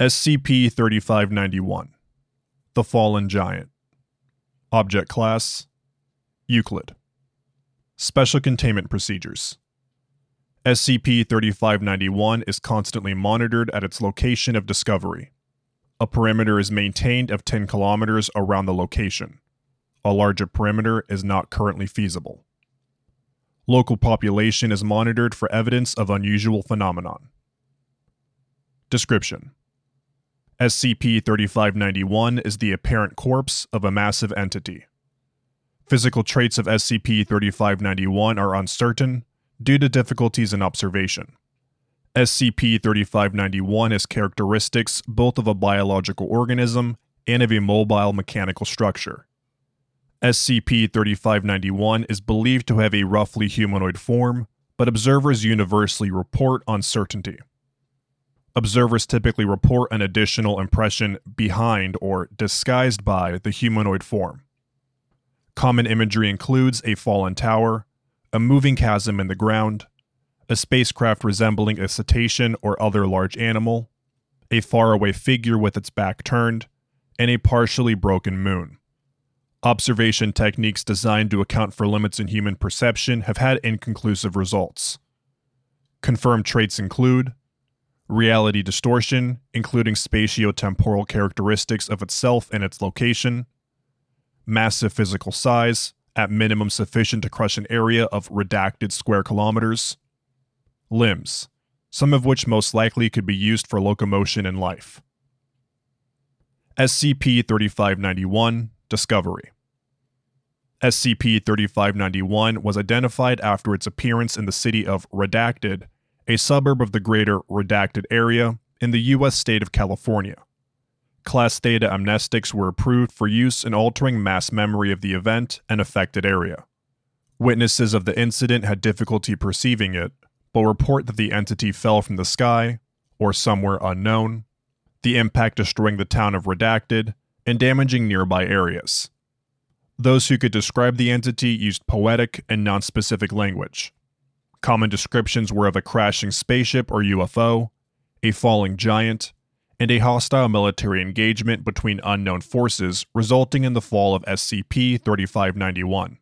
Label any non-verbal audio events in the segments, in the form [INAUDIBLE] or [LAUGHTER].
SCP 3591 The Fallen Giant. Object Class Euclid. Special Containment Procedures SCP 3591 is constantly monitored at its location of discovery. A perimeter is maintained of 10 kilometers around the location. A larger perimeter is not currently feasible. Local population is monitored for evidence of unusual phenomenon. Description SCP 3591 is the apparent corpse of a massive entity. Physical traits of SCP 3591 are uncertain due to difficulties in observation. SCP 3591 has characteristics both of a biological organism and of a mobile mechanical structure. SCP 3591 is believed to have a roughly humanoid form, but observers universally report uncertainty. Observers typically report an additional impression behind or disguised by the humanoid form. Common imagery includes a fallen tower, a moving chasm in the ground, a spacecraft resembling a cetacean or other large animal, a faraway figure with its back turned, and a partially broken moon. Observation techniques designed to account for limits in human perception have had inconclusive results. Confirmed traits include reality distortion, including spatiotemporal characteristics of itself and its location, massive physical size, at minimum sufficient to crush an area of redacted square kilometers, limbs, some of which most likely could be used for locomotion in life. SCP 3591 Discovery SCP 3591 was identified after its appearance in the city of Redacted, a suburb of the greater Redacted area in the U.S. state of California. Class Theta amnestics were approved for use in altering mass memory of the event and affected area. Witnesses of the incident had difficulty perceiving it, but report that the entity fell from the sky, or somewhere unknown, the impact destroying the town of Redacted and damaging nearby areas. Those who could describe the entity used poetic and nonspecific language. Common descriptions were of a crashing spaceship or UFO, a falling giant, and a hostile military engagement between unknown forces resulting in the fall of SCP 3591.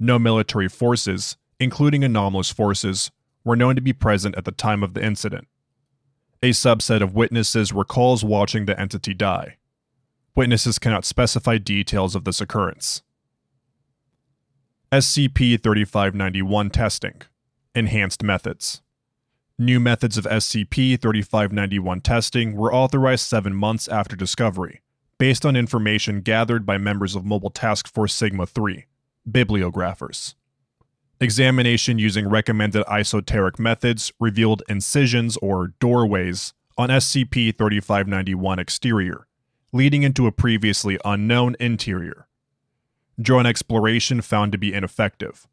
No military forces, including anomalous forces, were known to be present at the time of the incident. A subset of witnesses recalls watching the entity die. Witnesses cannot specify details of this occurrence. SCP 3591 Testing Enhanced Methods New methods of SCP 3591 testing were authorized seven months after discovery, based on information gathered by members of Mobile Task Force Sigma 3, bibliographers. Examination using recommended esoteric methods revealed incisions or doorways on SCP 3591 exterior, leading into a previously unknown interior. Drone exploration found to be ineffective.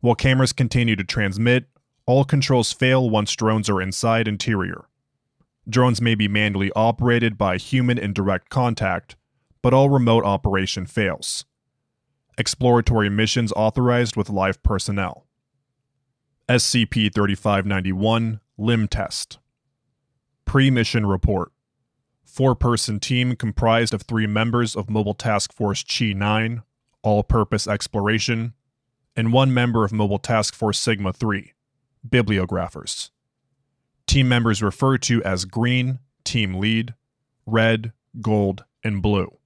While cameras continue to transmit, all controls fail once drones are inside interior. Drones may be manually operated by human in direct contact, but all remote operation fails exploratory missions authorized with live personnel. SCP 3591 Limb Test. Pre mission report. Four person team comprised of three members of Mobile Task Force Chi 9, All Purpose Exploration, and one member of Mobile Task Force Sigma 3, Bibliographers. Team members referred to as Green, Team Lead, Red, Gold, and Blue.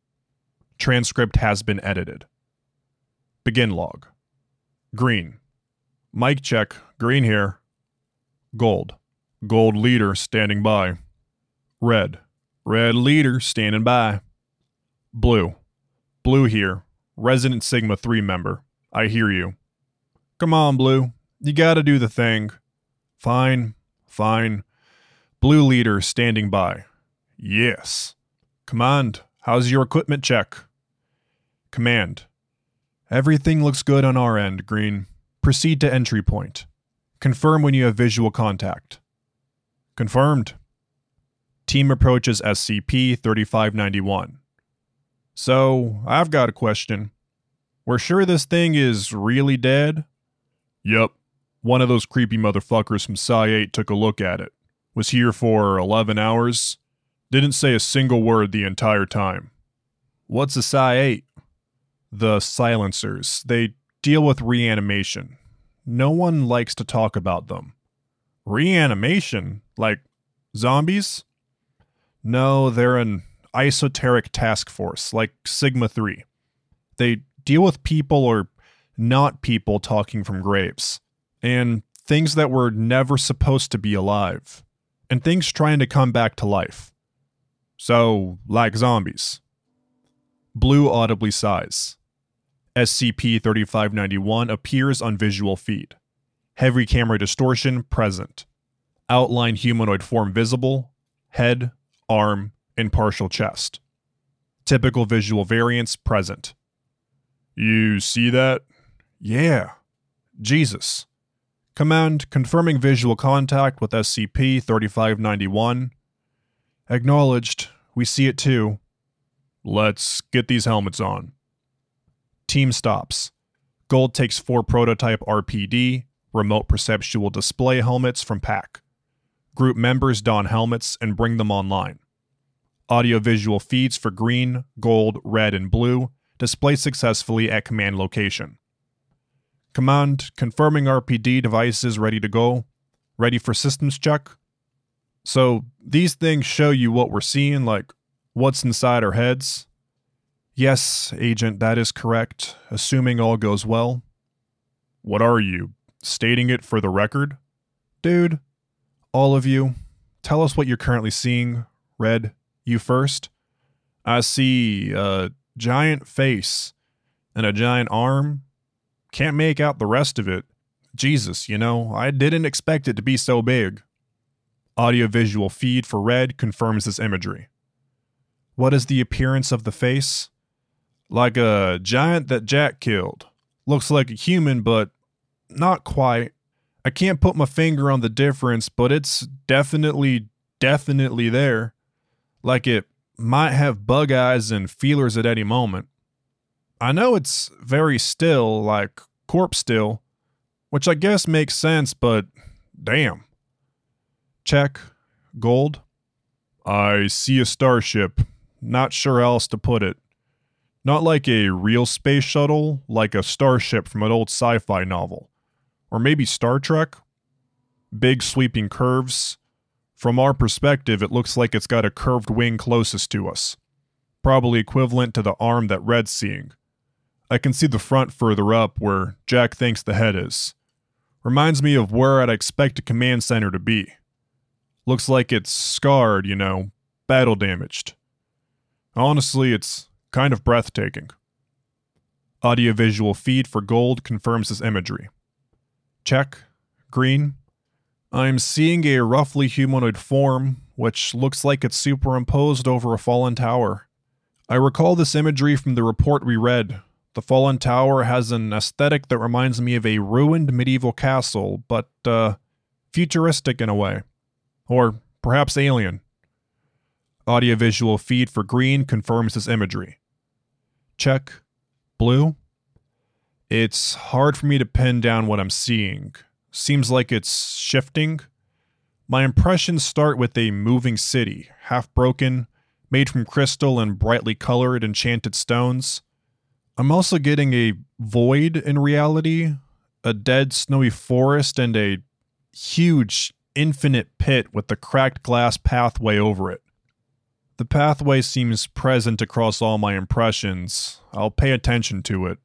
Transcript has been edited. Begin log. Green. Mic check. Green here. Gold. Gold leader standing by. Red. Red leader standing by. Blue. Blue here. Resident Sigma 3 member. I hear you. Come on, Blue. You gotta do the thing. Fine. Fine. Blue leader standing by. Yes. Command. How's your equipment check? Command. Everything looks good on our end, Green. Proceed to entry point. Confirm when you have visual contact. Confirmed. Team approaches SCP 3591. So, I've got a question. We're sure this thing is really dead? Yep. One of those creepy motherfuckers from Psi 8 took a look at it. Was here for 11 hours. Didn't say a single word the entire time. What's a Psi 8? The silencers. They deal with reanimation. No one likes to talk about them. Reanimation? Like zombies? No, they're an esoteric task force, like Sigma 3. They deal with people or not people talking from graves, and things that were never supposed to be alive, and things trying to come back to life. So, like zombies. Blue audibly sighs. SCP 3591 appears on visual feed. Heavy camera distortion present. Outline humanoid form visible. Head, arm, and partial chest. Typical visual variants present. You see that? Yeah. Jesus. Command confirming visual contact with SCP 3591. Acknowledged. We see it too. Let's get these helmets on. Team stops. Gold takes four prototype RPD, remote perceptual display helmets from pack. Group members don helmets and bring them online. Audiovisual feeds for green, gold, red, and blue display successfully at command location. Command confirming RPD devices ready to go, ready for systems check. So these things show you what we're seeing, like what's inside our heads. Yes, Agent, that is correct, assuming all goes well. What are you, stating it for the record? Dude, all of you, tell us what you're currently seeing. Red, you first. I see a giant face and a giant arm. Can't make out the rest of it. Jesus, you know, I didn't expect it to be so big. Audiovisual feed for Red confirms this imagery. What is the appearance of the face? Like a giant that Jack killed. Looks like a human, but not quite. I can't put my finger on the difference, but it's definitely, definitely there like it might have bug eyes and feelers at any moment. I know it's very still, like corpse still, which I guess makes sense, but damn. Check. Gold. I see a starship. Not sure else to put it. Not like a real space shuttle, like a starship from an old sci fi novel. Or maybe Star Trek? Big sweeping curves, from our perspective, it looks like it's got a curved wing closest to us, probably equivalent to the arm that Red's seeing. I can see the front further up where Jack thinks the head is. Reminds me of where I'd expect a command center to be. Looks like it's scarred, you know, battle damaged. Honestly, it's kind of breathtaking. Audiovisual feed for gold confirms this imagery. Check. Green. I'm seeing a roughly humanoid form, which looks like it's superimposed over a fallen tower. I recall this imagery from the report we read. The fallen tower has an aesthetic that reminds me of a ruined medieval castle, but, uh, futuristic in a way. Or perhaps alien. Audiovisual feed for green confirms this imagery. Check. Blue? It's hard for me to pin down what I'm seeing seems like it's shifting. My impressions start with a moving city, half broken, made from crystal and brightly colored enchanted stones. I'm also getting a void in reality, a dead snowy forest, and a huge, infinite pit with the cracked glass pathway over it. The pathway seems present across all my impressions. I'll pay attention to it.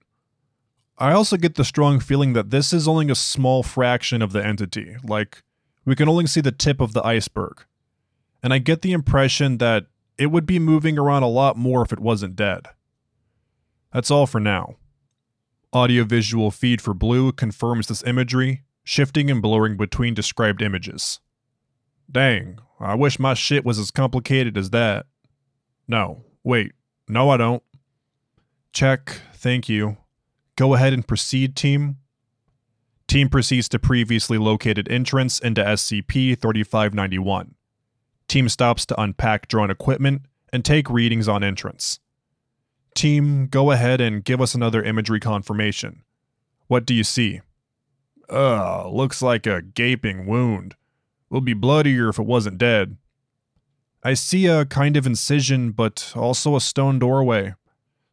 I also get the strong feeling that this is only a small fraction of the entity. Like, we can only see the tip of the iceberg. And I get the impression that it would be moving around a lot more if it wasn't dead. That's all for now. Audiovisual feed for Blue confirms this imagery, shifting and blurring between described images. Dang, I wish my shit was as complicated as that. No, wait, no, I don't. Check, thank you. Go ahead and proceed, team. Team proceeds to previously located entrance into SCP 3591. Team stops to unpack drone equipment and take readings on entrance. Team, go ahead and give us another imagery confirmation. What do you see? Ugh, looks like a gaping wound. Would be bloodier if it wasn't dead. I see a kind of incision, but also a stone doorway.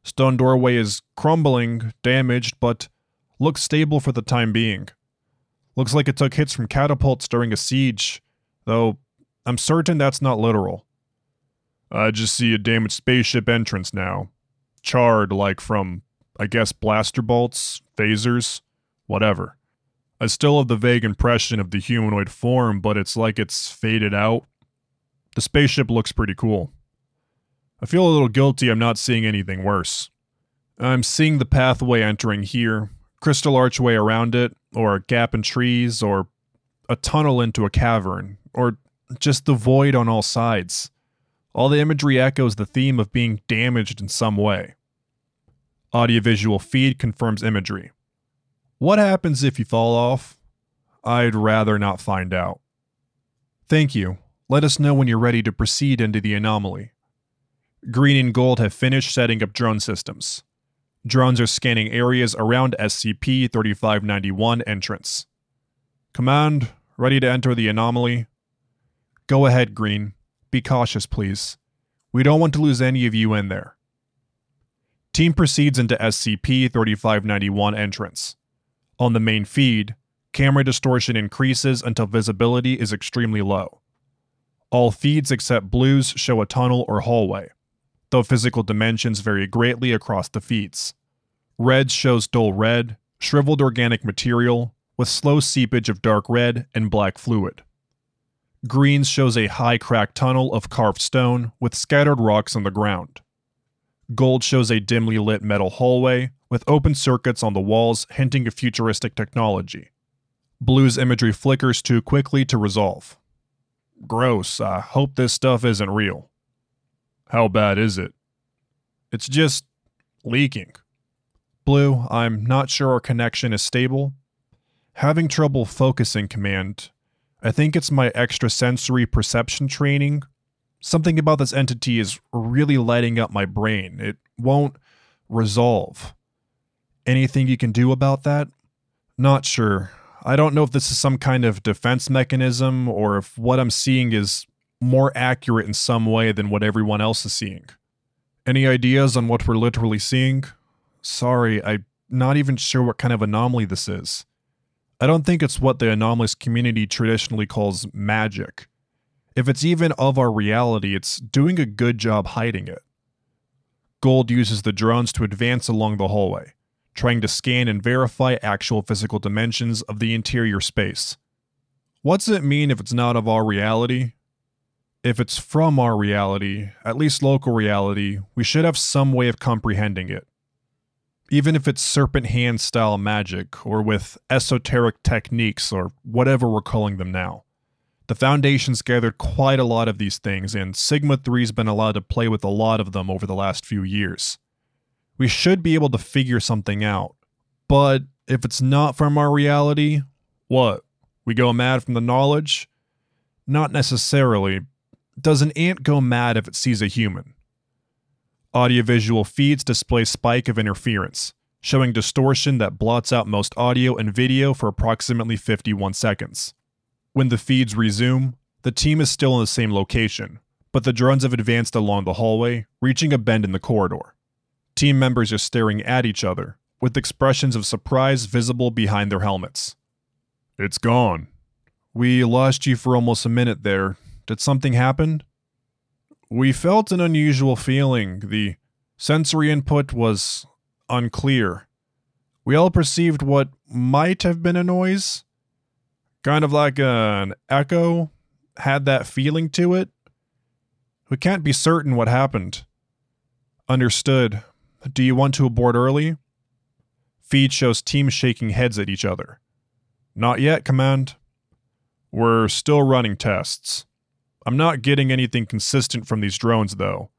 Stone doorway is crumbling, damaged, but looks stable for the time being. Looks like it took hits from catapults during a siege, though I'm certain that's not literal. I just see a damaged spaceship entrance now. Charred like from, I guess, blaster bolts, phasers, whatever. I still have the vague impression of the humanoid form, but it's like it's faded out. The spaceship looks pretty cool. I feel a little guilty I'm not seeing anything worse. I'm seeing the pathway entering here, crystal archway around it, or a gap in trees, or a tunnel into a cavern, or just the void on all sides. All the imagery echoes the theme of being damaged in some way. Audiovisual feed confirms imagery. What happens if you fall off? I'd rather not find out. Thank you. Let us know when you're ready to proceed into the anomaly. Green and Gold have finished setting up drone systems. Drones are scanning areas around SCP 3591 entrance. Command, ready to enter the anomaly? Go ahead, Green. Be cautious, please. We don't want to lose any of you in there. Team proceeds into SCP 3591 entrance. On the main feed, camera distortion increases until visibility is extremely low. All feeds except blues show a tunnel or hallway, though physical dimensions vary greatly across the feats. Red shows dull red, shriveled organic material, with slow seepage of dark red and black fluid. Greens shows a high cracked tunnel of carved stone with scattered rocks on the ground. Gold shows a dimly lit metal hallway with open circuits on the walls hinting of futuristic technology. Blue's imagery flickers too quickly to resolve. Gross, I hope this stuff isn't real. How bad is it? It's just leaking. Blue, I'm not sure our connection is stable. Having trouble focusing, Command. I think it's my extrasensory perception training. Something about this entity is really lighting up my brain. It won't resolve. Anything you can do about that? Not sure. I don't know if this is some kind of defense mechanism or if what I'm seeing is more accurate in some way than what everyone else is seeing. Any ideas on what we're literally seeing? Sorry, I'm not even sure what kind of anomaly this is. I don't think it's what the anomalous community traditionally calls magic. If it's even of our reality, it's doing a good job hiding it. Gold uses the drones to advance along the hallway, trying to scan and verify actual physical dimensions of the interior space. What's it mean if it's not of our reality? If it's from our reality, at least local reality, we should have some way of comprehending it even if it's serpent hand style magic or with esoteric techniques or whatever we're calling them now. The Foundation's gathered quite a lot of these things, and Sigma 3's been allowed to play with a lot of them over the last few years. We should be able to figure something out. But if it's not from our reality, what? We go mad from the knowledge? Not necessarily. Does an ant go mad if it sees a human? Audiovisual feeds display spike of interference, showing distortion that blots out most audio and video for approximately 51 seconds. When the feeds resume, the team is still in the same location, but the drones have advanced along the hallway, reaching a bend in the corridor. Team members are staring at each other, with expressions of surprise visible behind their helmets. It's gone. We lost you for almost a minute there. Did something happen? We felt an unusual feeling. The sensory input was unclear. We all perceived what might have been a noise, kind of like an echo, had that feeling to it. We can't be certain what happened. Understood. Do you want to abort early? Feed shows teams shaking heads at each other. Not yet, Command. We're still running tests. I'm not getting anything consistent from these drones, though.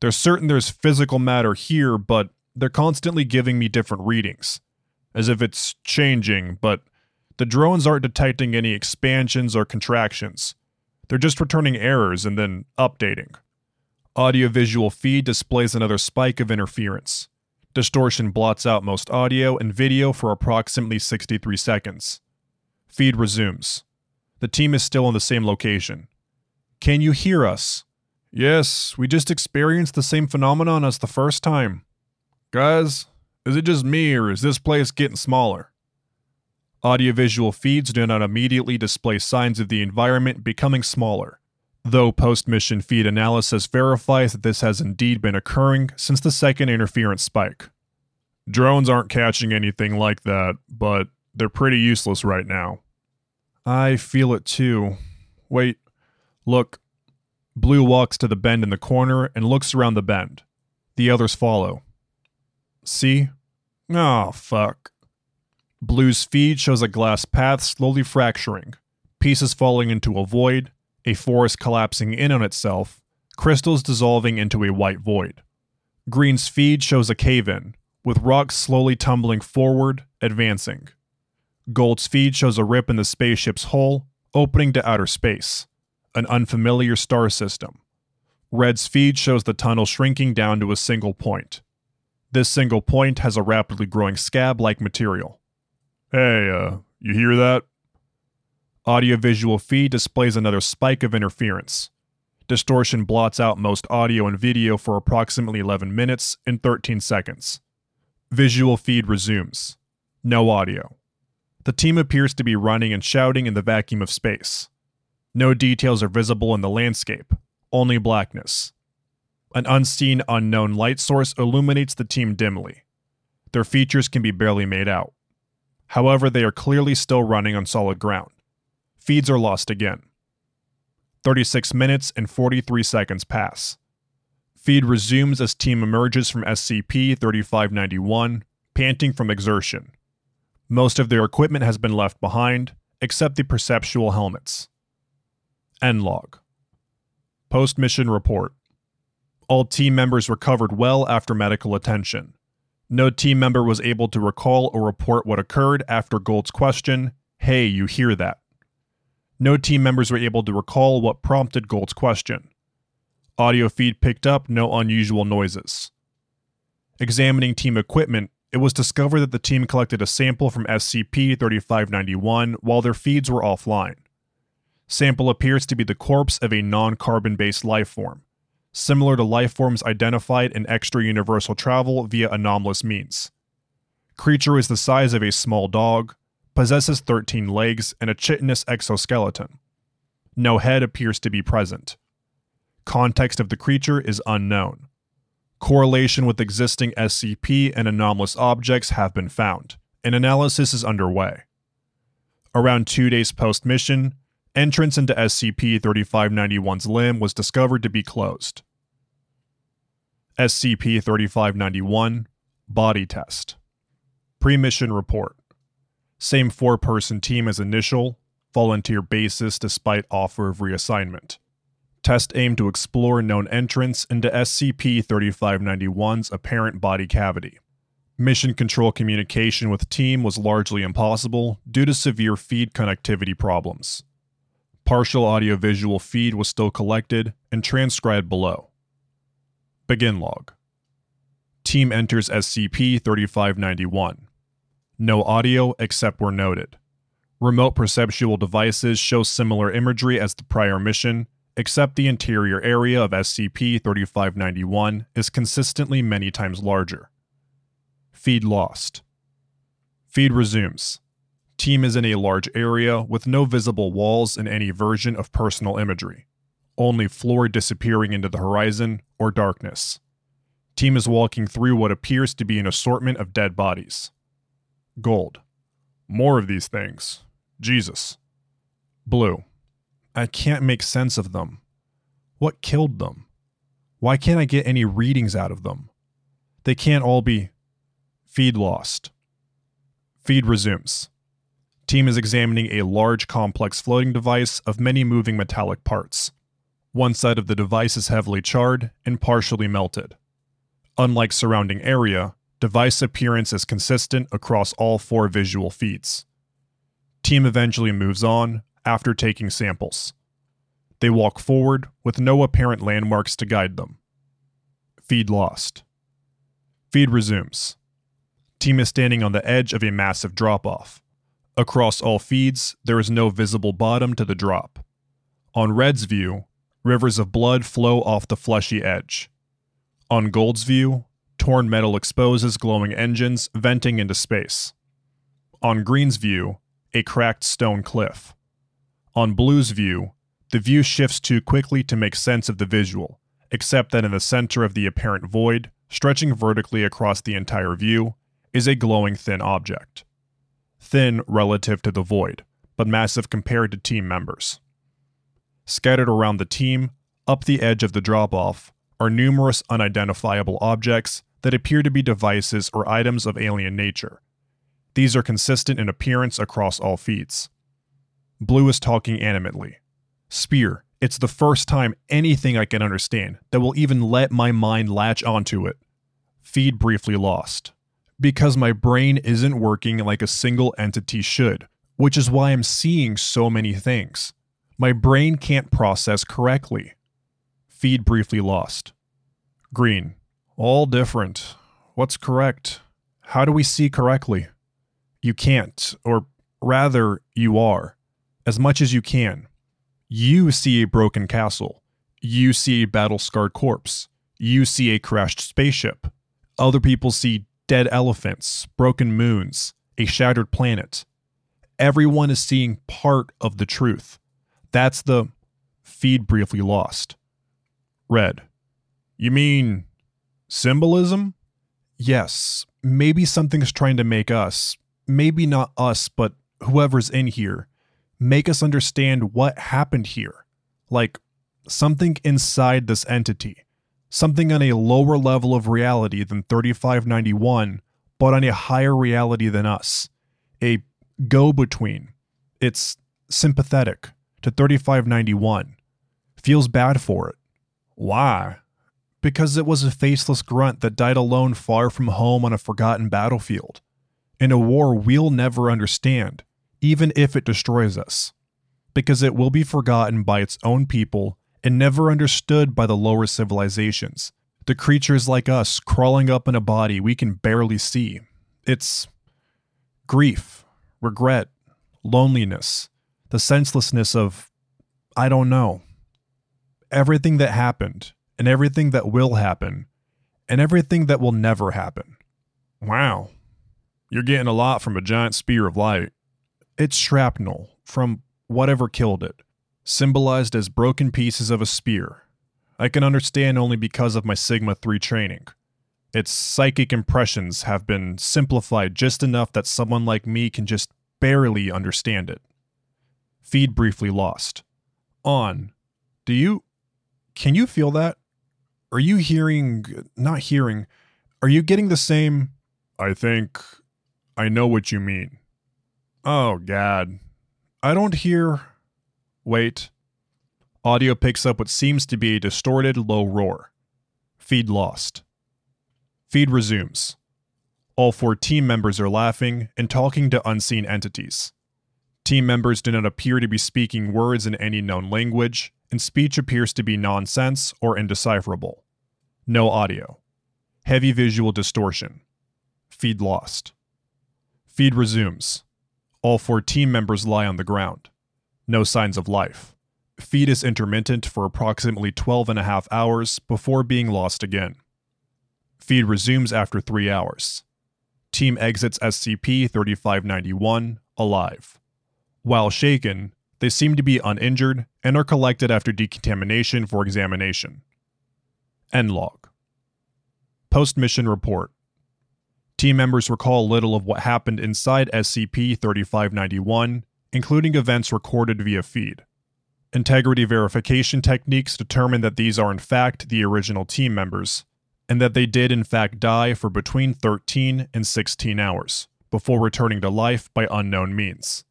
They're certain there's physical matter here, but they're constantly giving me different readings. As if it's changing, but the drones aren't detecting any expansions or contractions. They're just returning errors and then updating. Audiovisual feed displays another spike of interference. Distortion blots out most audio and video for approximately 63 seconds. Feed resumes. The team is still in the same location. Can you hear us? Yes, we just experienced the same phenomenon as the first time. Guys, is it just me or is this place getting smaller? Audiovisual feeds do not immediately display signs of the environment becoming smaller, though post mission feed analysis verifies that this has indeed been occurring since the second interference spike. Drones aren't catching anything like that, but they're pretty useless right now. I feel it too. Wait, look. Blue walks to the bend in the corner and looks around the bend. The others follow. See? Oh, fuck. Blue's feed shows a glass path slowly fracturing, pieces falling into a void, a forest collapsing in on itself, crystals dissolving into a white void. Green's feed shows a cave in, with rocks slowly tumbling forward, advancing. Gold's feed shows a rip in the spaceship's hull, opening to outer space, an unfamiliar star system. Red's feed shows the tunnel shrinking down to a single point. This single point has a rapidly growing scab like material. Hey, uh, you hear that? Audiovisual feed displays another spike of interference. Distortion blots out most audio and video for approximately 11 minutes and 13 seconds. Visual feed resumes. No audio. The team appears to be running and shouting in the vacuum of space. No details are visible in the landscape, only blackness. An unseen, unknown light source illuminates the team dimly. Their features can be barely made out. However, they are clearly still running on solid ground. Feeds are lost again. 36 minutes and 43 seconds pass. Feed resumes as team emerges from SCP 3591, panting from exertion. Most of their equipment has been left behind, except the perceptual helmets. End log. Post mission report. All team members recovered well after medical attention. No team member was able to recall or report what occurred after Gold's question, Hey, you hear that? No team members were able to recall what prompted Gold's question. Audio feed picked up no unusual noises. Examining team equipment, it was discovered that the team collected a sample from SCP 3591 while their feeds were offline. Sample appears to be the corpse of a non carbon based life form, similar to life forms identified in extra universal travel via anomalous means. Creature is the size of a small dog, possesses 13 legs, and a chitinous exoskeleton. No head appears to be present. Context of the creature is unknown. Correlation with existing SCP and anomalous objects have been found, and analysis is underway. Around two days post mission, entrance into SCP 3591's limb was discovered to be closed. SCP 3591 Body Test Pre mission report Same four person team as initial, volunteer basis despite offer of reassignment. Test aimed to explore known entrance into SCP 3591's apparent body cavity. Mission control communication with team was largely impossible due to severe feed connectivity problems. Partial audiovisual feed was still collected and transcribed below. Begin log. Team enters SCP 3591. No audio except where noted. Remote perceptual devices show similar imagery as the prior mission, except the interior area of SCP 3591 is consistently many times larger. Feed lost. Feed resumes. Team is in a large area with no visible walls in any version of personal imagery, only floor disappearing into the horizon or darkness. Team is walking through what appears to be an assortment of dead bodies. Gold. More of these things. Jesus. Blue. I can't make sense of them. What killed them? Why can't I get any readings out of them? They can't all be. Feed lost. Feed resumes. Team is examining a large complex floating device of many moving metallic parts. One side of the device is heavily charred and partially melted. Unlike surrounding area, device appearance is consistent across all four visual feeds. Team eventually moves on, after taking samples. They walk forward with no apparent landmarks to guide them. Feed lost. Feed resumes. Team is standing on the edge of a massive drop off. Across all feeds, there is no visible bottom to the drop. On Red's view, Rivers of blood flow off the fleshy edge. On Gold's view, torn metal exposes glowing engines venting into space. On Green's view, a cracked stone cliff. On Blue's view, the view shifts too quickly to make sense of the visual, except that in the center of the apparent void, stretching vertically across the entire view, is a glowing thin object. Thin relative to the void, but massive compared to team members. Scattered around the team, up the edge of the drop off, are numerous unidentifiable objects that appear to be devices or items of alien nature. These are consistent in appearance across all feeds. Blue is talking animately. Spear, it's the first time anything I can understand that will even let my mind latch onto it. Feed briefly lost. Because my brain isn't working like a single entity should, which is why I'm seeing so many things. My brain can't process correctly. Feed briefly lost. Green. All different. What's correct? How do we see correctly? You can't, or rather, you are. As much as you can. You see a broken castle. You see a battle scarred corpse. You see a crashed spaceship. Other people see dead elephants, broken moons, a shattered planet. Everyone is seeing part of the truth. That's the feed briefly lost. Red. You mean Symbolism? Yes, maybe something's trying to make us, maybe not us, but whoever's in here, make us understand what happened here. Like something inside this entity, something on a lower level of reality than 3591, but on a higher reality than us. A go between. It's sympathetic to 3591. Feels bad for it. Why? because it was a faceless grunt that died alone far from home on a forgotten battlefield. In a war we'll never understand, even if it destroys us, because it will be forgotten by its own people and never understood by the lower civilizations, the creatures like us crawling up in a body we can barely see. It's grief, regret, loneliness, the senselessness of, I don't know. Everything that happened, and everything that will happen, and everything that will never happen. Wow. You're getting a lot from a giant spear of light. It's shrapnel from whatever killed it, symbolized as broken pieces of a spear. I can understand only because of my Sigma 3 training. Its psychic impressions have been simplified just enough that someone like me can just barely understand it. Feed briefly lost. On. Do you. Can you feel that? are you hearing, not hearing, are you getting the same? I think I know what you mean. Oh, God. I don't hear. Wait. Audio picks up what seems to be a distorted low roar. Feed lost. Feed resumes. All four team members are laughing and talking to unseen entities. Team members do not appear to be speaking words in any known language, and speech appears to be nonsense or indecipherable. No audio. Heavy visual distortion. Feed lost. Feed resumes. All four team members lie on the ground. No signs of life. Feed is intermittent for approximately 12 and a half hours before being lost again. Feed resumes after three hours. Team exits SCP 3591 alive. While shaken, they seem to be uninjured and are collected after decontamination for examination. End log. Post mission report. Team members recall little of what happened inside SCP 3591, including events recorded via feed. Integrity verification techniques determine that these are in fact the original team members, and that they did in fact die for between 13 and 16 hours, before returning to life by unknown means.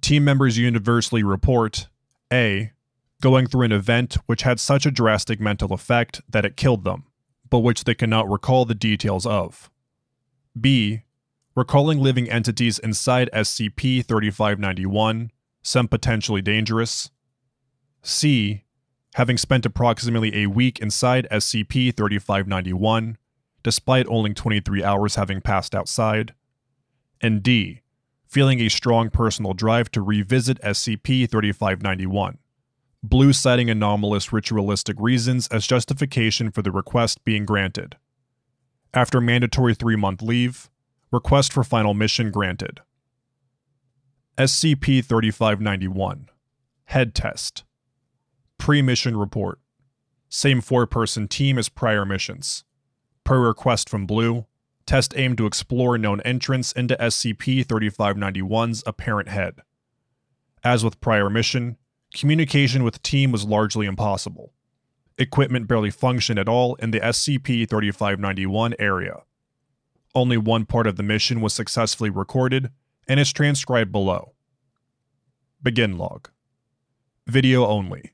Team members universally report A. Going through an event which had such a drastic mental effect that it killed them, but which they cannot recall the details of. B. Recalling living entities inside SCP 3591, some potentially dangerous. C. Having spent approximately a week inside SCP 3591, despite only 23 hours having passed outside. And D feeling a strong personal drive to revisit SCP 3591, Blue citing anomalous ritualistic reasons as justification for the request being granted. After mandatory three month leave, request for final mission granted. SCP 3591 Head Test Pre mission report Same four person team as prior missions. Per request from Blue, test aimed to explore known entrance into SCP 3591's apparent head. As with prior mission, communication with team was largely impossible. Equipment barely functioned at all in the SCP 3591 area. Only one part of the mission was successfully recorded and is transcribed below. Begin log. Video only.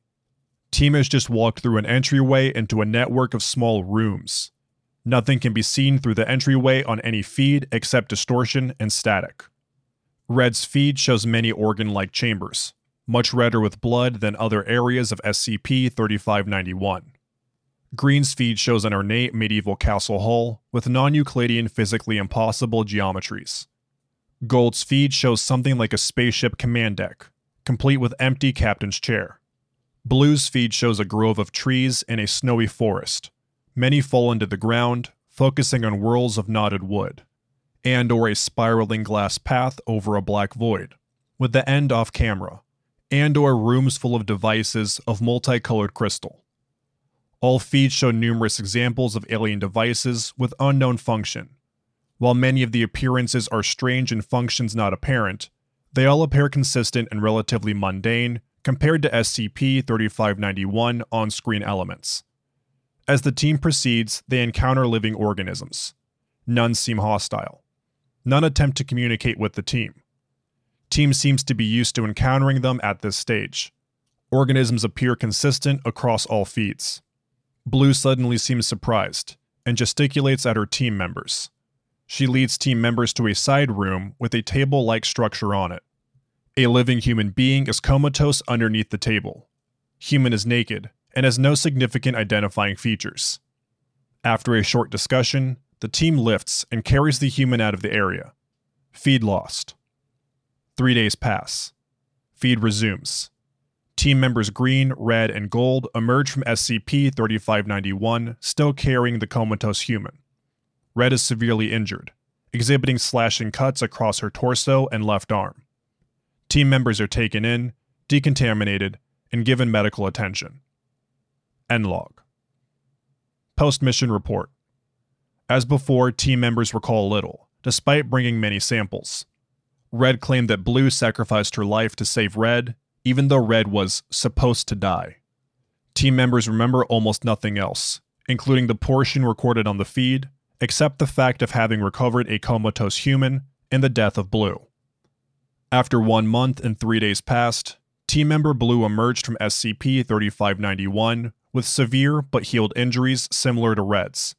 Team has just walked through an entryway into a network of small rooms. Nothing can be seen through the entryway on any feed except distortion and static. Red's feed shows many organ like chambers, much redder with blood than other areas of SCP 3591. Green's feed shows an ornate medieval castle hall with non Euclidean physically impossible geometries. Gold's feed shows something like a spaceship command deck, complete with empty captain's chair. Blue's feed shows a grove of trees in a snowy forest, many fall into the ground, focusing on whirls of knotted wood, and or a spiraling glass path over a black void, with the end off camera, and or rooms full of devices of multicolored crystal. All feeds show numerous examples of alien devices with unknown function. While many of the appearances are strange and functions not apparent, they all appear consistent and relatively mundane compared to SCP 3591 on screen elements. As the team proceeds, they encounter living organisms. None seem hostile. None attempt to communicate with the team. Team seems to be used to encountering them at this stage. Organisms appear consistent across all feeds. Blue suddenly seems surprised and gesticulates at her team members. She leads team members to a side room with a table like structure on it. A living human being is comatose underneath the table. Human is naked and has no significant identifying features. After a short discussion, the team lifts and carries the human out of the area. Feed lost. Three days pass. Feed resumes. Team members Green, Red, and Gold emerge from SCP 3591, still carrying the comatose human. Red is severely injured, exhibiting slashing cuts across her torso and left arm. Team members are taken in, decontaminated, and given medical attention. End log. Post mission report. As before, team members recall little, despite bringing many samples. Red claimed that Blue sacrificed her life to save Red, even though Red was supposed to die. Team members remember almost nothing else, including the portion recorded on the feed, except the fact of having recovered a comatose human and the death of Blue. After one month and three days passed, team member Blue emerged from SCP 3591 with severe but healed injuries similar to Red's.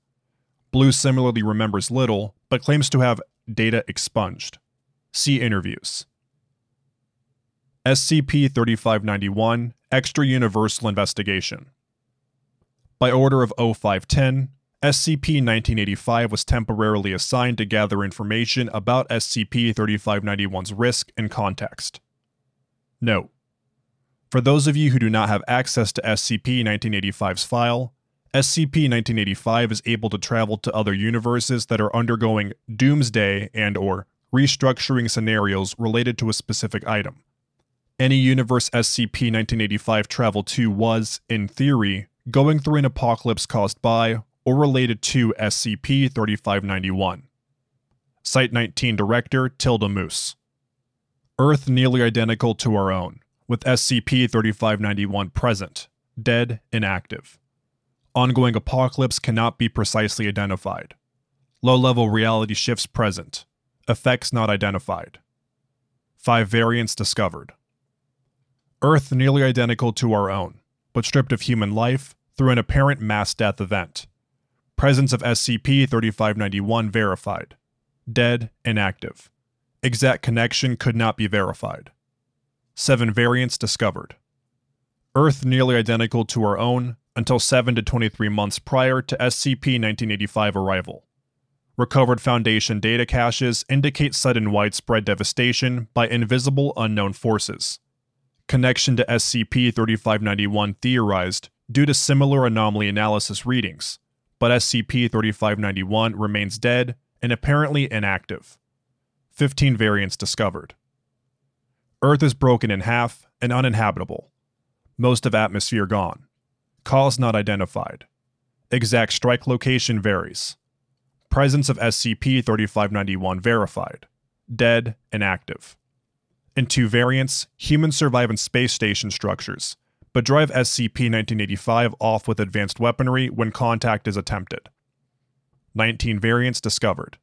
Blue similarly remembers little, but claims to have data expunged. See interviews. SCP 3591 Extra Universal Investigation. By order of O510, SCP 1985 was temporarily assigned to gather information about SCP 3591's risk and context. Note For those of you who do not have access to SCP 1985's file, SCP 1985 is able to travel to other universes that are undergoing doomsday and or restructuring scenarios related to a specific item. Any universe SCP 1985 traveled to was, in theory, going through an apocalypse caused by or related to SCP 3591. Site 19 Director Tilda Moose. Earth nearly identical to our own, with SCP 3591 present, dead, inactive. Ongoing apocalypse cannot be precisely identified. Low level reality shifts present, Effects not identified. 5 variants discovered. Earth nearly identical to our own, but stripped of human life through an apparent mass death event. Presence of SCP 3591 verified. Dead, inactive. Exact connection could not be verified. 7 variants discovered. Earth nearly identical to our own until 7 to 23 months prior to SCP 1985 arrival. Recovered Foundation data caches indicate sudden widespread devastation by invisible unknown forces. Connection to SCP 3591 theorized due to similar anomaly analysis readings, but SCP 3591 remains dead and apparently inactive. 15 variants discovered. Earth is broken in half and uninhabitable. Most of atmosphere gone. Cause not identified. Exact strike location varies. Presence of SCP 3591 verified. Dead and active. In two variants, humans survive in space station structures, but drive SCP 1985 off with advanced weaponry when contact is attempted. 19 variants discovered.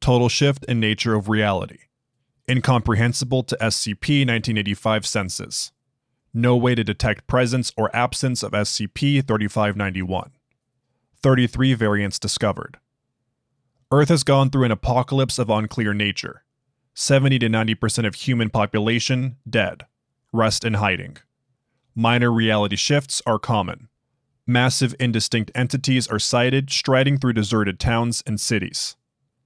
Total shift in nature of reality. Incomprehensible to SCP 1985 senses. No way to detect presence or absence of SCP 3591. 33 variants discovered. Earth has gone through an apocalypse of unclear nature. 70 to 90% of human population dead, rest in hiding. Minor reality shifts are common. Massive indistinct entities are sighted striding through deserted towns and cities.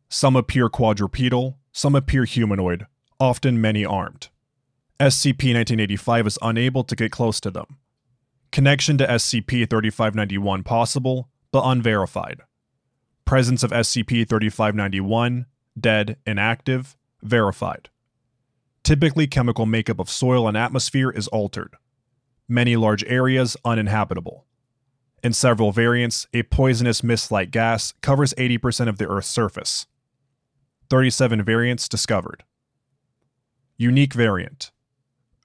Some appear quadrupedal, some appear humanoid, often many armed. SCP 1985 is unable to get close to them. Connection to SCP 3591 possible, but unverified. Presence of SCP 3591, dead, inactive, verified. Typically, chemical makeup of soil and atmosphere is altered. Many large areas uninhabitable. In several variants, a poisonous mist like gas covers 80% of the Earth's surface. 37 variants discovered. Unique variant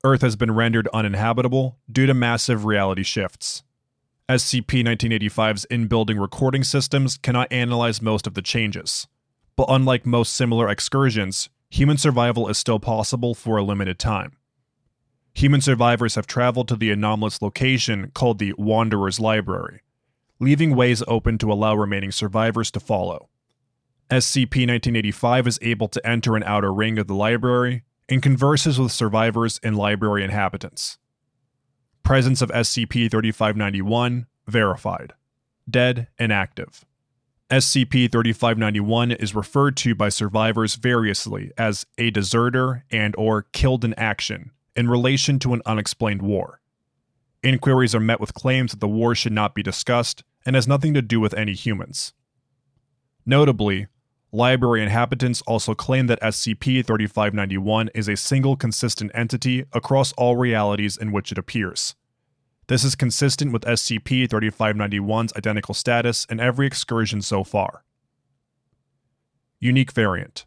Earth has been rendered uninhabitable due to massive reality shifts. SCP 1985's in building recording systems cannot analyze most of the changes, but unlike most similar excursions, human survival is still possible for a limited time. Human survivors have traveled to the anomalous location called the Wanderer's Library, leaving ways open to allow remaining survivors to follow. SCP 1985 is able to enter an outer ring of the library and converses with survivors and library inhabitants. Presence of SCP 3591 verified. Dead and active. SCP 3591 is referred to by survivors variously as a deserter and or killed in action in relation to an unexplained war. Inquiries are met with claims that the war should not be discussed and has nothing to do with any humans. Notably, library inhabitants also claim that SCP 3591 is a single consistent entity across all realities in which it appears. This is consistent with SCP 3591's identical status in every excursion so far. Unique variant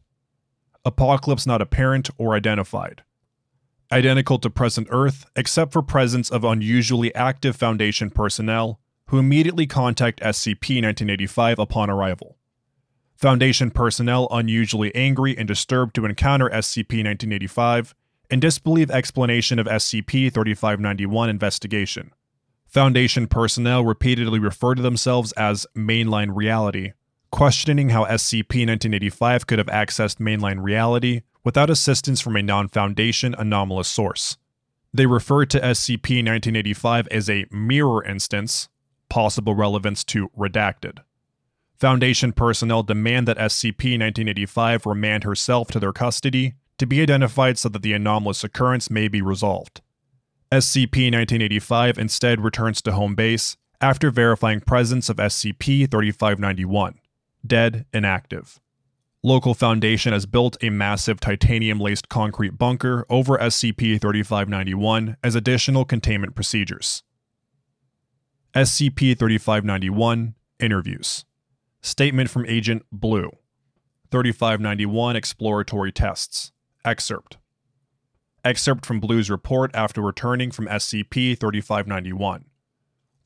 Apocalypse not apparent or identified. Identical to present Earth, except for presence of unusually active Foundation personnel who immediately contact SCP 1985 upon arrival. Foundation personnel unusually angry and disturbed to encounter SCP 1985 and disbelieve explanation of SCP 3591 investigation. Foundation personnel repeatedly refer to themselves as mainline reality, questioning how SCP 1985 could have accessed mainline reality without assistance from a non Foundation anomalous source. They refer to SCP 1985 as a mirror instance, possible relevance to redacted. Foundation personnel demand that SCP 1985 remand herself to their custody to be identified so that the anomalous occurrence may be resolved. SCP 1985 instead returns to home base after verifying presence of SCP 3591, dead and active. Local Foundation has built a massive titanium laced concrete bunker over SCP 3591 as additional containment procedures. SCP 3591 Interviews Statement from Agent Blue 3591 Exploratory Tests Excerpt. Excerpt from Blue's report after returning from SCP 3591.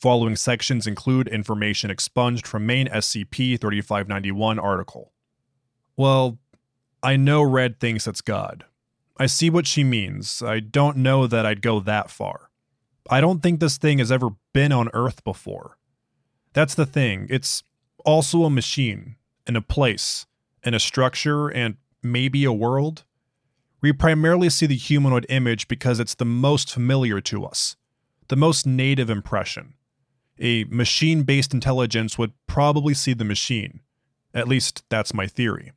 Following sections include information expunged from main SCP 3591 article. Well, I know Red thinks it's God. I see what she means. I don't know that I'd go that far. I don't think this thing has ever been on Earth before. That's the thing. It's also a machine, and a place, and a structure, and maybe a world. We primarily see the humanoid image because it's the most familiar to us, the most native impression. A machine based intelligence would probably see the machine. At least, that's my theory.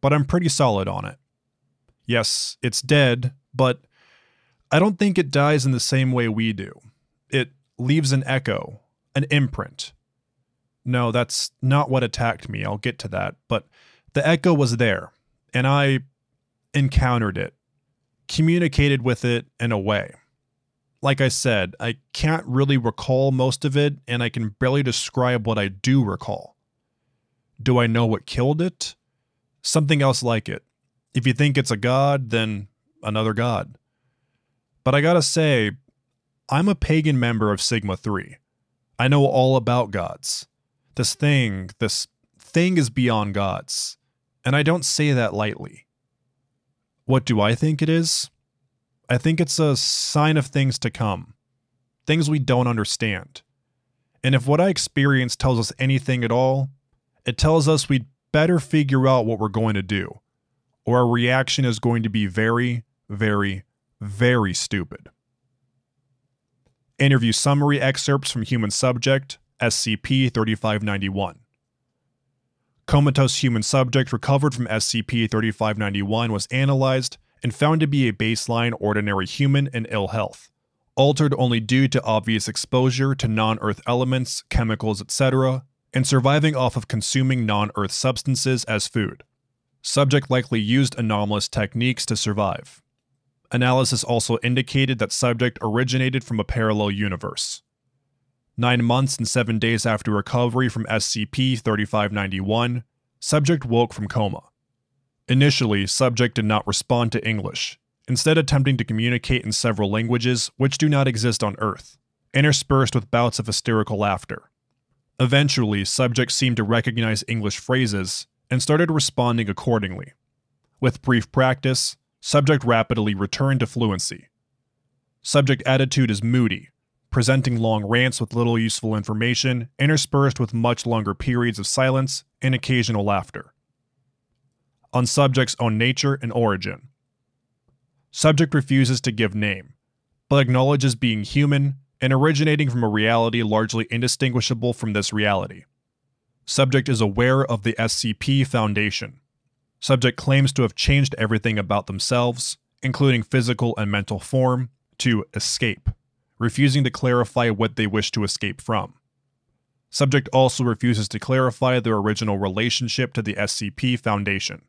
But I'm pretty solid on it. Yes, it's dead, but I don't think it dies in the same way we do. It leaves an echo, an imprint. No, that's not what attacked me. I'll get to that. But the echo was there, and I encountered it, communicated with it in a way. Like I said, I can't really recall most of it, and I can barely describe what I do recall. Do I know what killed it? Something else like it. If you think it's a god, then another god. But I gotta say, I'm a pagan member of Sigma 3. I know all about gods. This thing, this thing is beyond gods. And I don't say that lightly. What do I think it is? I think it's a sign of things to come, things we don't understand. And if what I experience tells us anything at all, it tells us we'd better figure out what we're going to do, or our reaction is going to be very, very, very stupid. Interview summary excerpts from Human Subject, SCP 3591. Comatose human subject recovered from SCP 3591 was analyzed and found to be a baseline ordinary human in ill health, altered only due to obvious exposure to non Earth elements, chemicals, etc., and surviving off of consuming non Earth substances as food. Subject likely used anomalous techniques to survive. Analysis also indicated that subject originated from a parallel universe. Nine months and seven days after recovery from SCP 3591, subject woke from coma. Initially, subject did not respond to English, instead, attempting to communicate in several languages which do not exist on Earth, interspersed with bouts of hysterical laughter. Eventually, subject seemed to recognize English phrases and started responding accordingly. With brief practice, subject rapidly returned to fluency. Subject attitude is moody, presenting long rants with little useful information, interspersed with much longer periods of silence and occasional laughter. On subject's own nature and origin. Subject refuses to give name, but acknowledges being human and originating from a reality largely indistinguishable from this reality. Subject is aware of the SCP Foundation. Subject claims to have changed everything about themselves, including physical and mental form, to escape, refusing to clarify what they wish to escape from. Subject also refuses to clarify their original relationship to the SCP Foundation.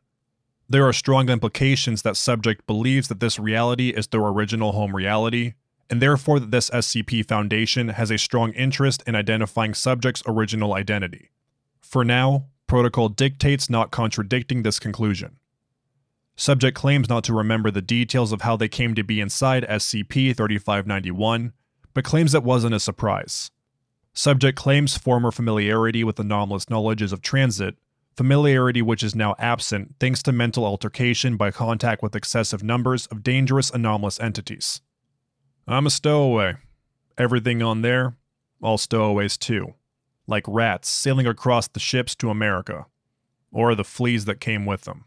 There are strong implications that Subject believes that this reality is their original home reality, and therefore that this SCP Foundation has a strong interest in identifying Subject's original identity. For now, protocol dictates not contradicting this conclusion. Subject claims not to remember the details of how they came to be inside SCP 3591, but claims it wasn't a surprise. Subject claims former familiarity with anomalous knowledges of transit, familiarity which is now absent thanks to mental altercation by contact with excessive numbers of dangerous anomalous entities. I'm a stowaway. Everything on there, all stowaways too like rats sailing across the ships to America, or the fleas that came with them.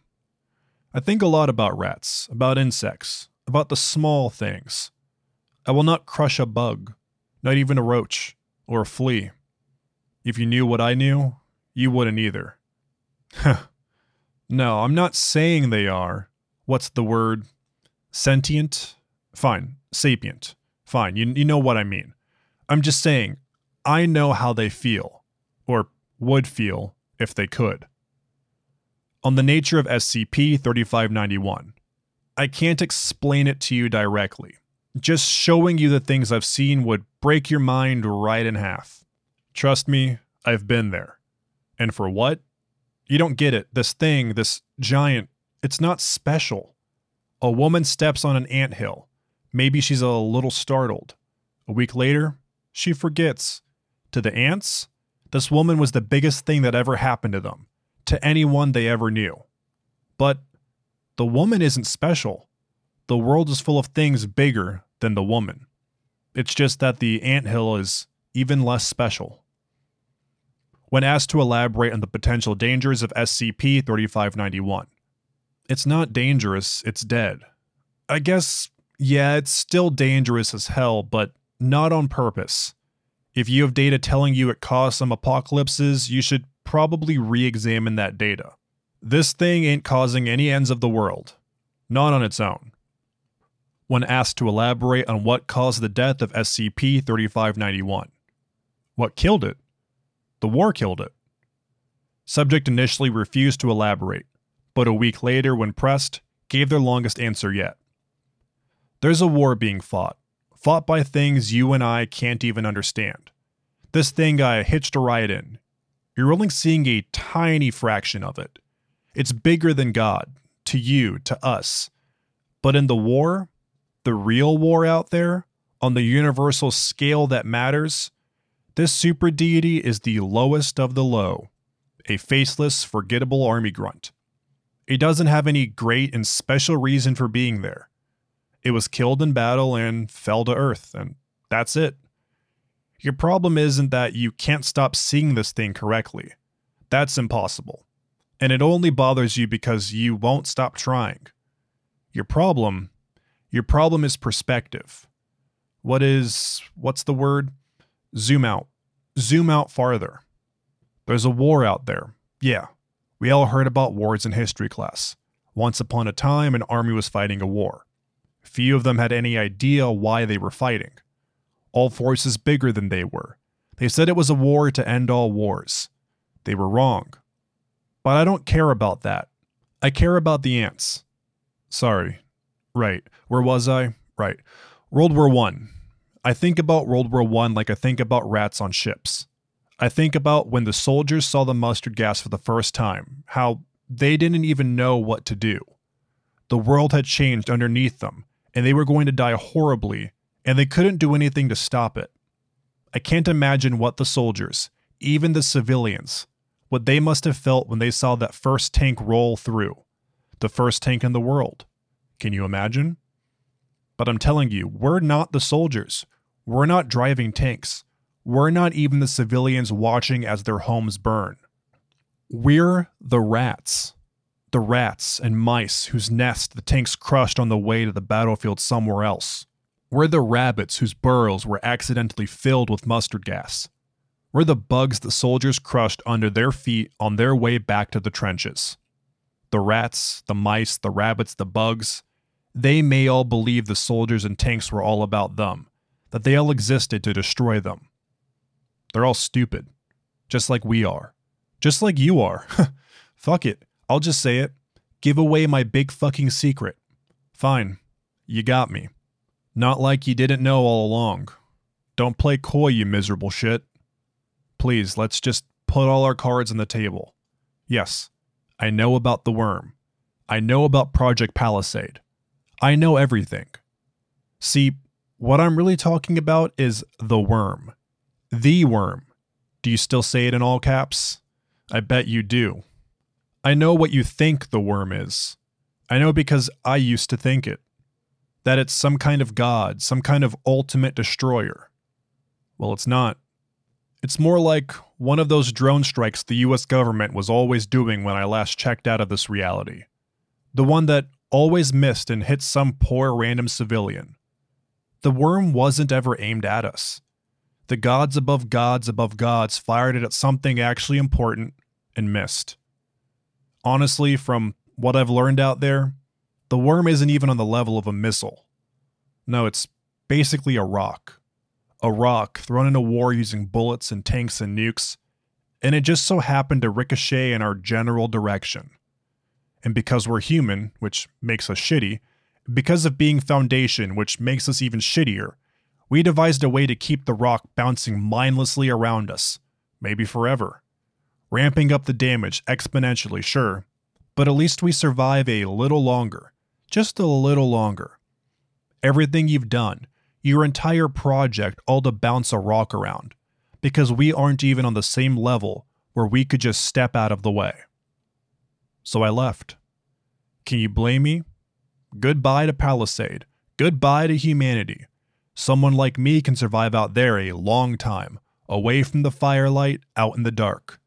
I think a lot about rats, about insects, about the small things. I will not crush a bug, not even a roach, or a flea. If you knew what I knew, you wouldn't either. no, I'm not saying they are. What's the word? Sentient? Fine. Sapient. Fine. You, you know what I mean. I'm just saying, I know how they feel, or would feel if they could. On the nature of SCP 3591, I can't explain it to you directly. Just showing you the things I've seen would break your mind right in half. Trust me, I've been there. And for what? You don't get it. This thing, this giant, it's not special. A woman steps on an ant hill. Maybe she's a little startled. A week later, she forgets. To the ants, this woman was the biggest thing that ever happened to them, to anyone they ever knew. But the woman isn't special. The world is full of things bigger than the woman. It's just that the ant hill is even less special. When asked to elaborate on the potential dangers of SCP 3591, it's not dangerous, it's dead. I guess, yeah, it's still dangerous as hell, but not on purpose. If you have data telling you it caused some apocalypses, you should probably re examine that data. This thing ain't causing any ends of the world. Not on its own. When asked to elaborate on what caused the death of SCP 3591. What killed it? The war killed it. Subject initially refused to elaborate, but a week later, when pressed, gave their longest answer yet. There's a war being fought, fought by things you and I can't even understand. This thing I hitched a ride in. You're only seeing a tiny fraction of it. It's bigger than God, to you, to us. But in the war, the real war out there, on the universal scale that matters, this super deity is the lowest of the low, a faceless, forgettable army grunt. He doesn't have any great and special reason for being there. It was killed in battle and fell to earth, and that's it. Your problem isn't that you can't stop seeing this thing correctly. That's impossible. And it only bothers you because you won't stop trying. Your problem, your problem is perspective. What is, what's the word? Zoom out. Zoom out farther. There's a war out there. Yeah, we all heard about wars in history class. Once upon a time, an army was fighting a war. Few of them had any idea why they were fighting. All forces bigger than they were. They said it was a war to end all wars. They were wrong. But I don't care about that. I care about the ants. Sorry. Right. Where was I? Right. World War 1. I think about World War I like I think about rats on ships. I think about when the soldiers saw the mustard gas for the first time, how they didn't even know what to do. The world had changed underneath them, and they were going to die horribly, and they couldn't do anything to stop it. I can't imagine what the soldiers, even the civilians, what they must have felt when they saw that first tank roll through. The first tank in the world. Can you imagine? But I'm telling you, we're not the soldiers. We're not driving tanks. We're not even the civilians watching as their homes burn. We're the rats. The rats and mice whose nest the tanks crushed on the way to the battlefield somewhere else. We're the rabbits whose burrows were accidentally filled with mustard gas. We're the bugs the soldiers crushed under their feet on their way back to the trenches. The rats, the mice, the rabbits, the bugs, they may all believe the soldiers and tanks were all about them, that they all existed to destroy them. They're all stupid, just like we are, just like you are. [LAUGHS] Fuck it, I'll just say it. Give away my big fucking secret. Fine, you got me. Not like you didn't know all along. Don't play coy, you miserable shit. Please, let's just put all our cards on the table. Yes, I know about the worm. I know about Project Palisade. I know everything. See, what I'm really talking about is the worm. The worm. Do you still say it in all caps? I bet you do. I know what you think the worm is. I know because I used to think it. That it's some kind of god, some kind of ultimate destroyer. Well, it's not. It's more like one of those drone strikes the US government was always doing when I last checked out of this reality. The one that always missed and hit some poor random civilian. The worm wasn't ever aimed at us. The gods above gods above gods fired it at something actually important and missed. Honestly, from what I've learned out there, the worm isn't even on the level of a missile. No, it's basically a rock. A rock thrown in a war using bullets and tanks and nukes, and it just so happened to ricochet in our general direction. And because we're human, which makes us shitty, because of being Foundation, which makes us even shittier, we devised a way to keep the rock bouncing mindlessly around us, maybe forever. Ramping up the damage exponentially, sure, but at least we survive a little longer. Just a little longer. Everything you've done, your entire project, all to bounce a rock around, because we aren't even on the same level where we could just step out of the way. So I left. Can you blame me? Goodbye to Palisade. Goodbye to humanity. Someone like me can survive out there a long time, away from the firelight, out in the dark.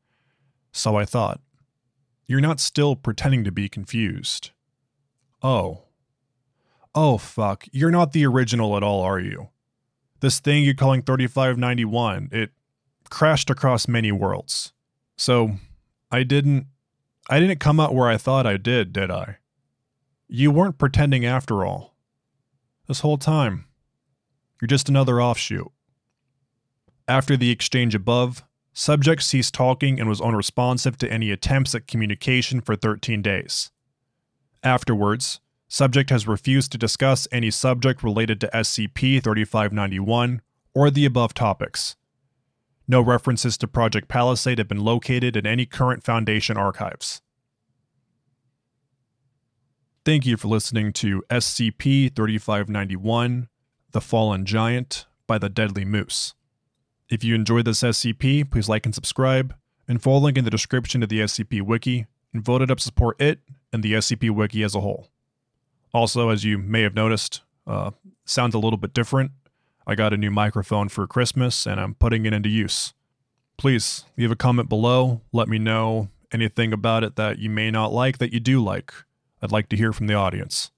So I thought. You're not still pretending to be confused. Oh. Oh, fuck. You're not the original at all, are you? This thing you're calling 3591, it crashed across many worlds. So, I didn't I didn't come out where I thought I did, did I? You weren't pretending after all. this whole time. You're just another offshoot. After the exchange above, subject ceased talking and was unresponsive to any attempts at communication for 13 days. Afterwards, subject has refused to discuss any subject related to SCP 3591 or the above topics. No references to Project Palisade have been located in any current Foundation archives. Thank you for listening to SCP 3591 The Fallen Giant by the Deadly Moose. If you enjoyed this SCP, please like and subscribe, and follow link in the description to the SCP Wiki, and vote it up to support it and the SCP Wiki as a whole. Also, as you may have noticed, uh, sounds a little bit different. I got a new microphone for Christmas and I'm putting it into use. Please leave a comment below. Let me know anything about it that you may not like that you do like. I'd like to hear from the audience.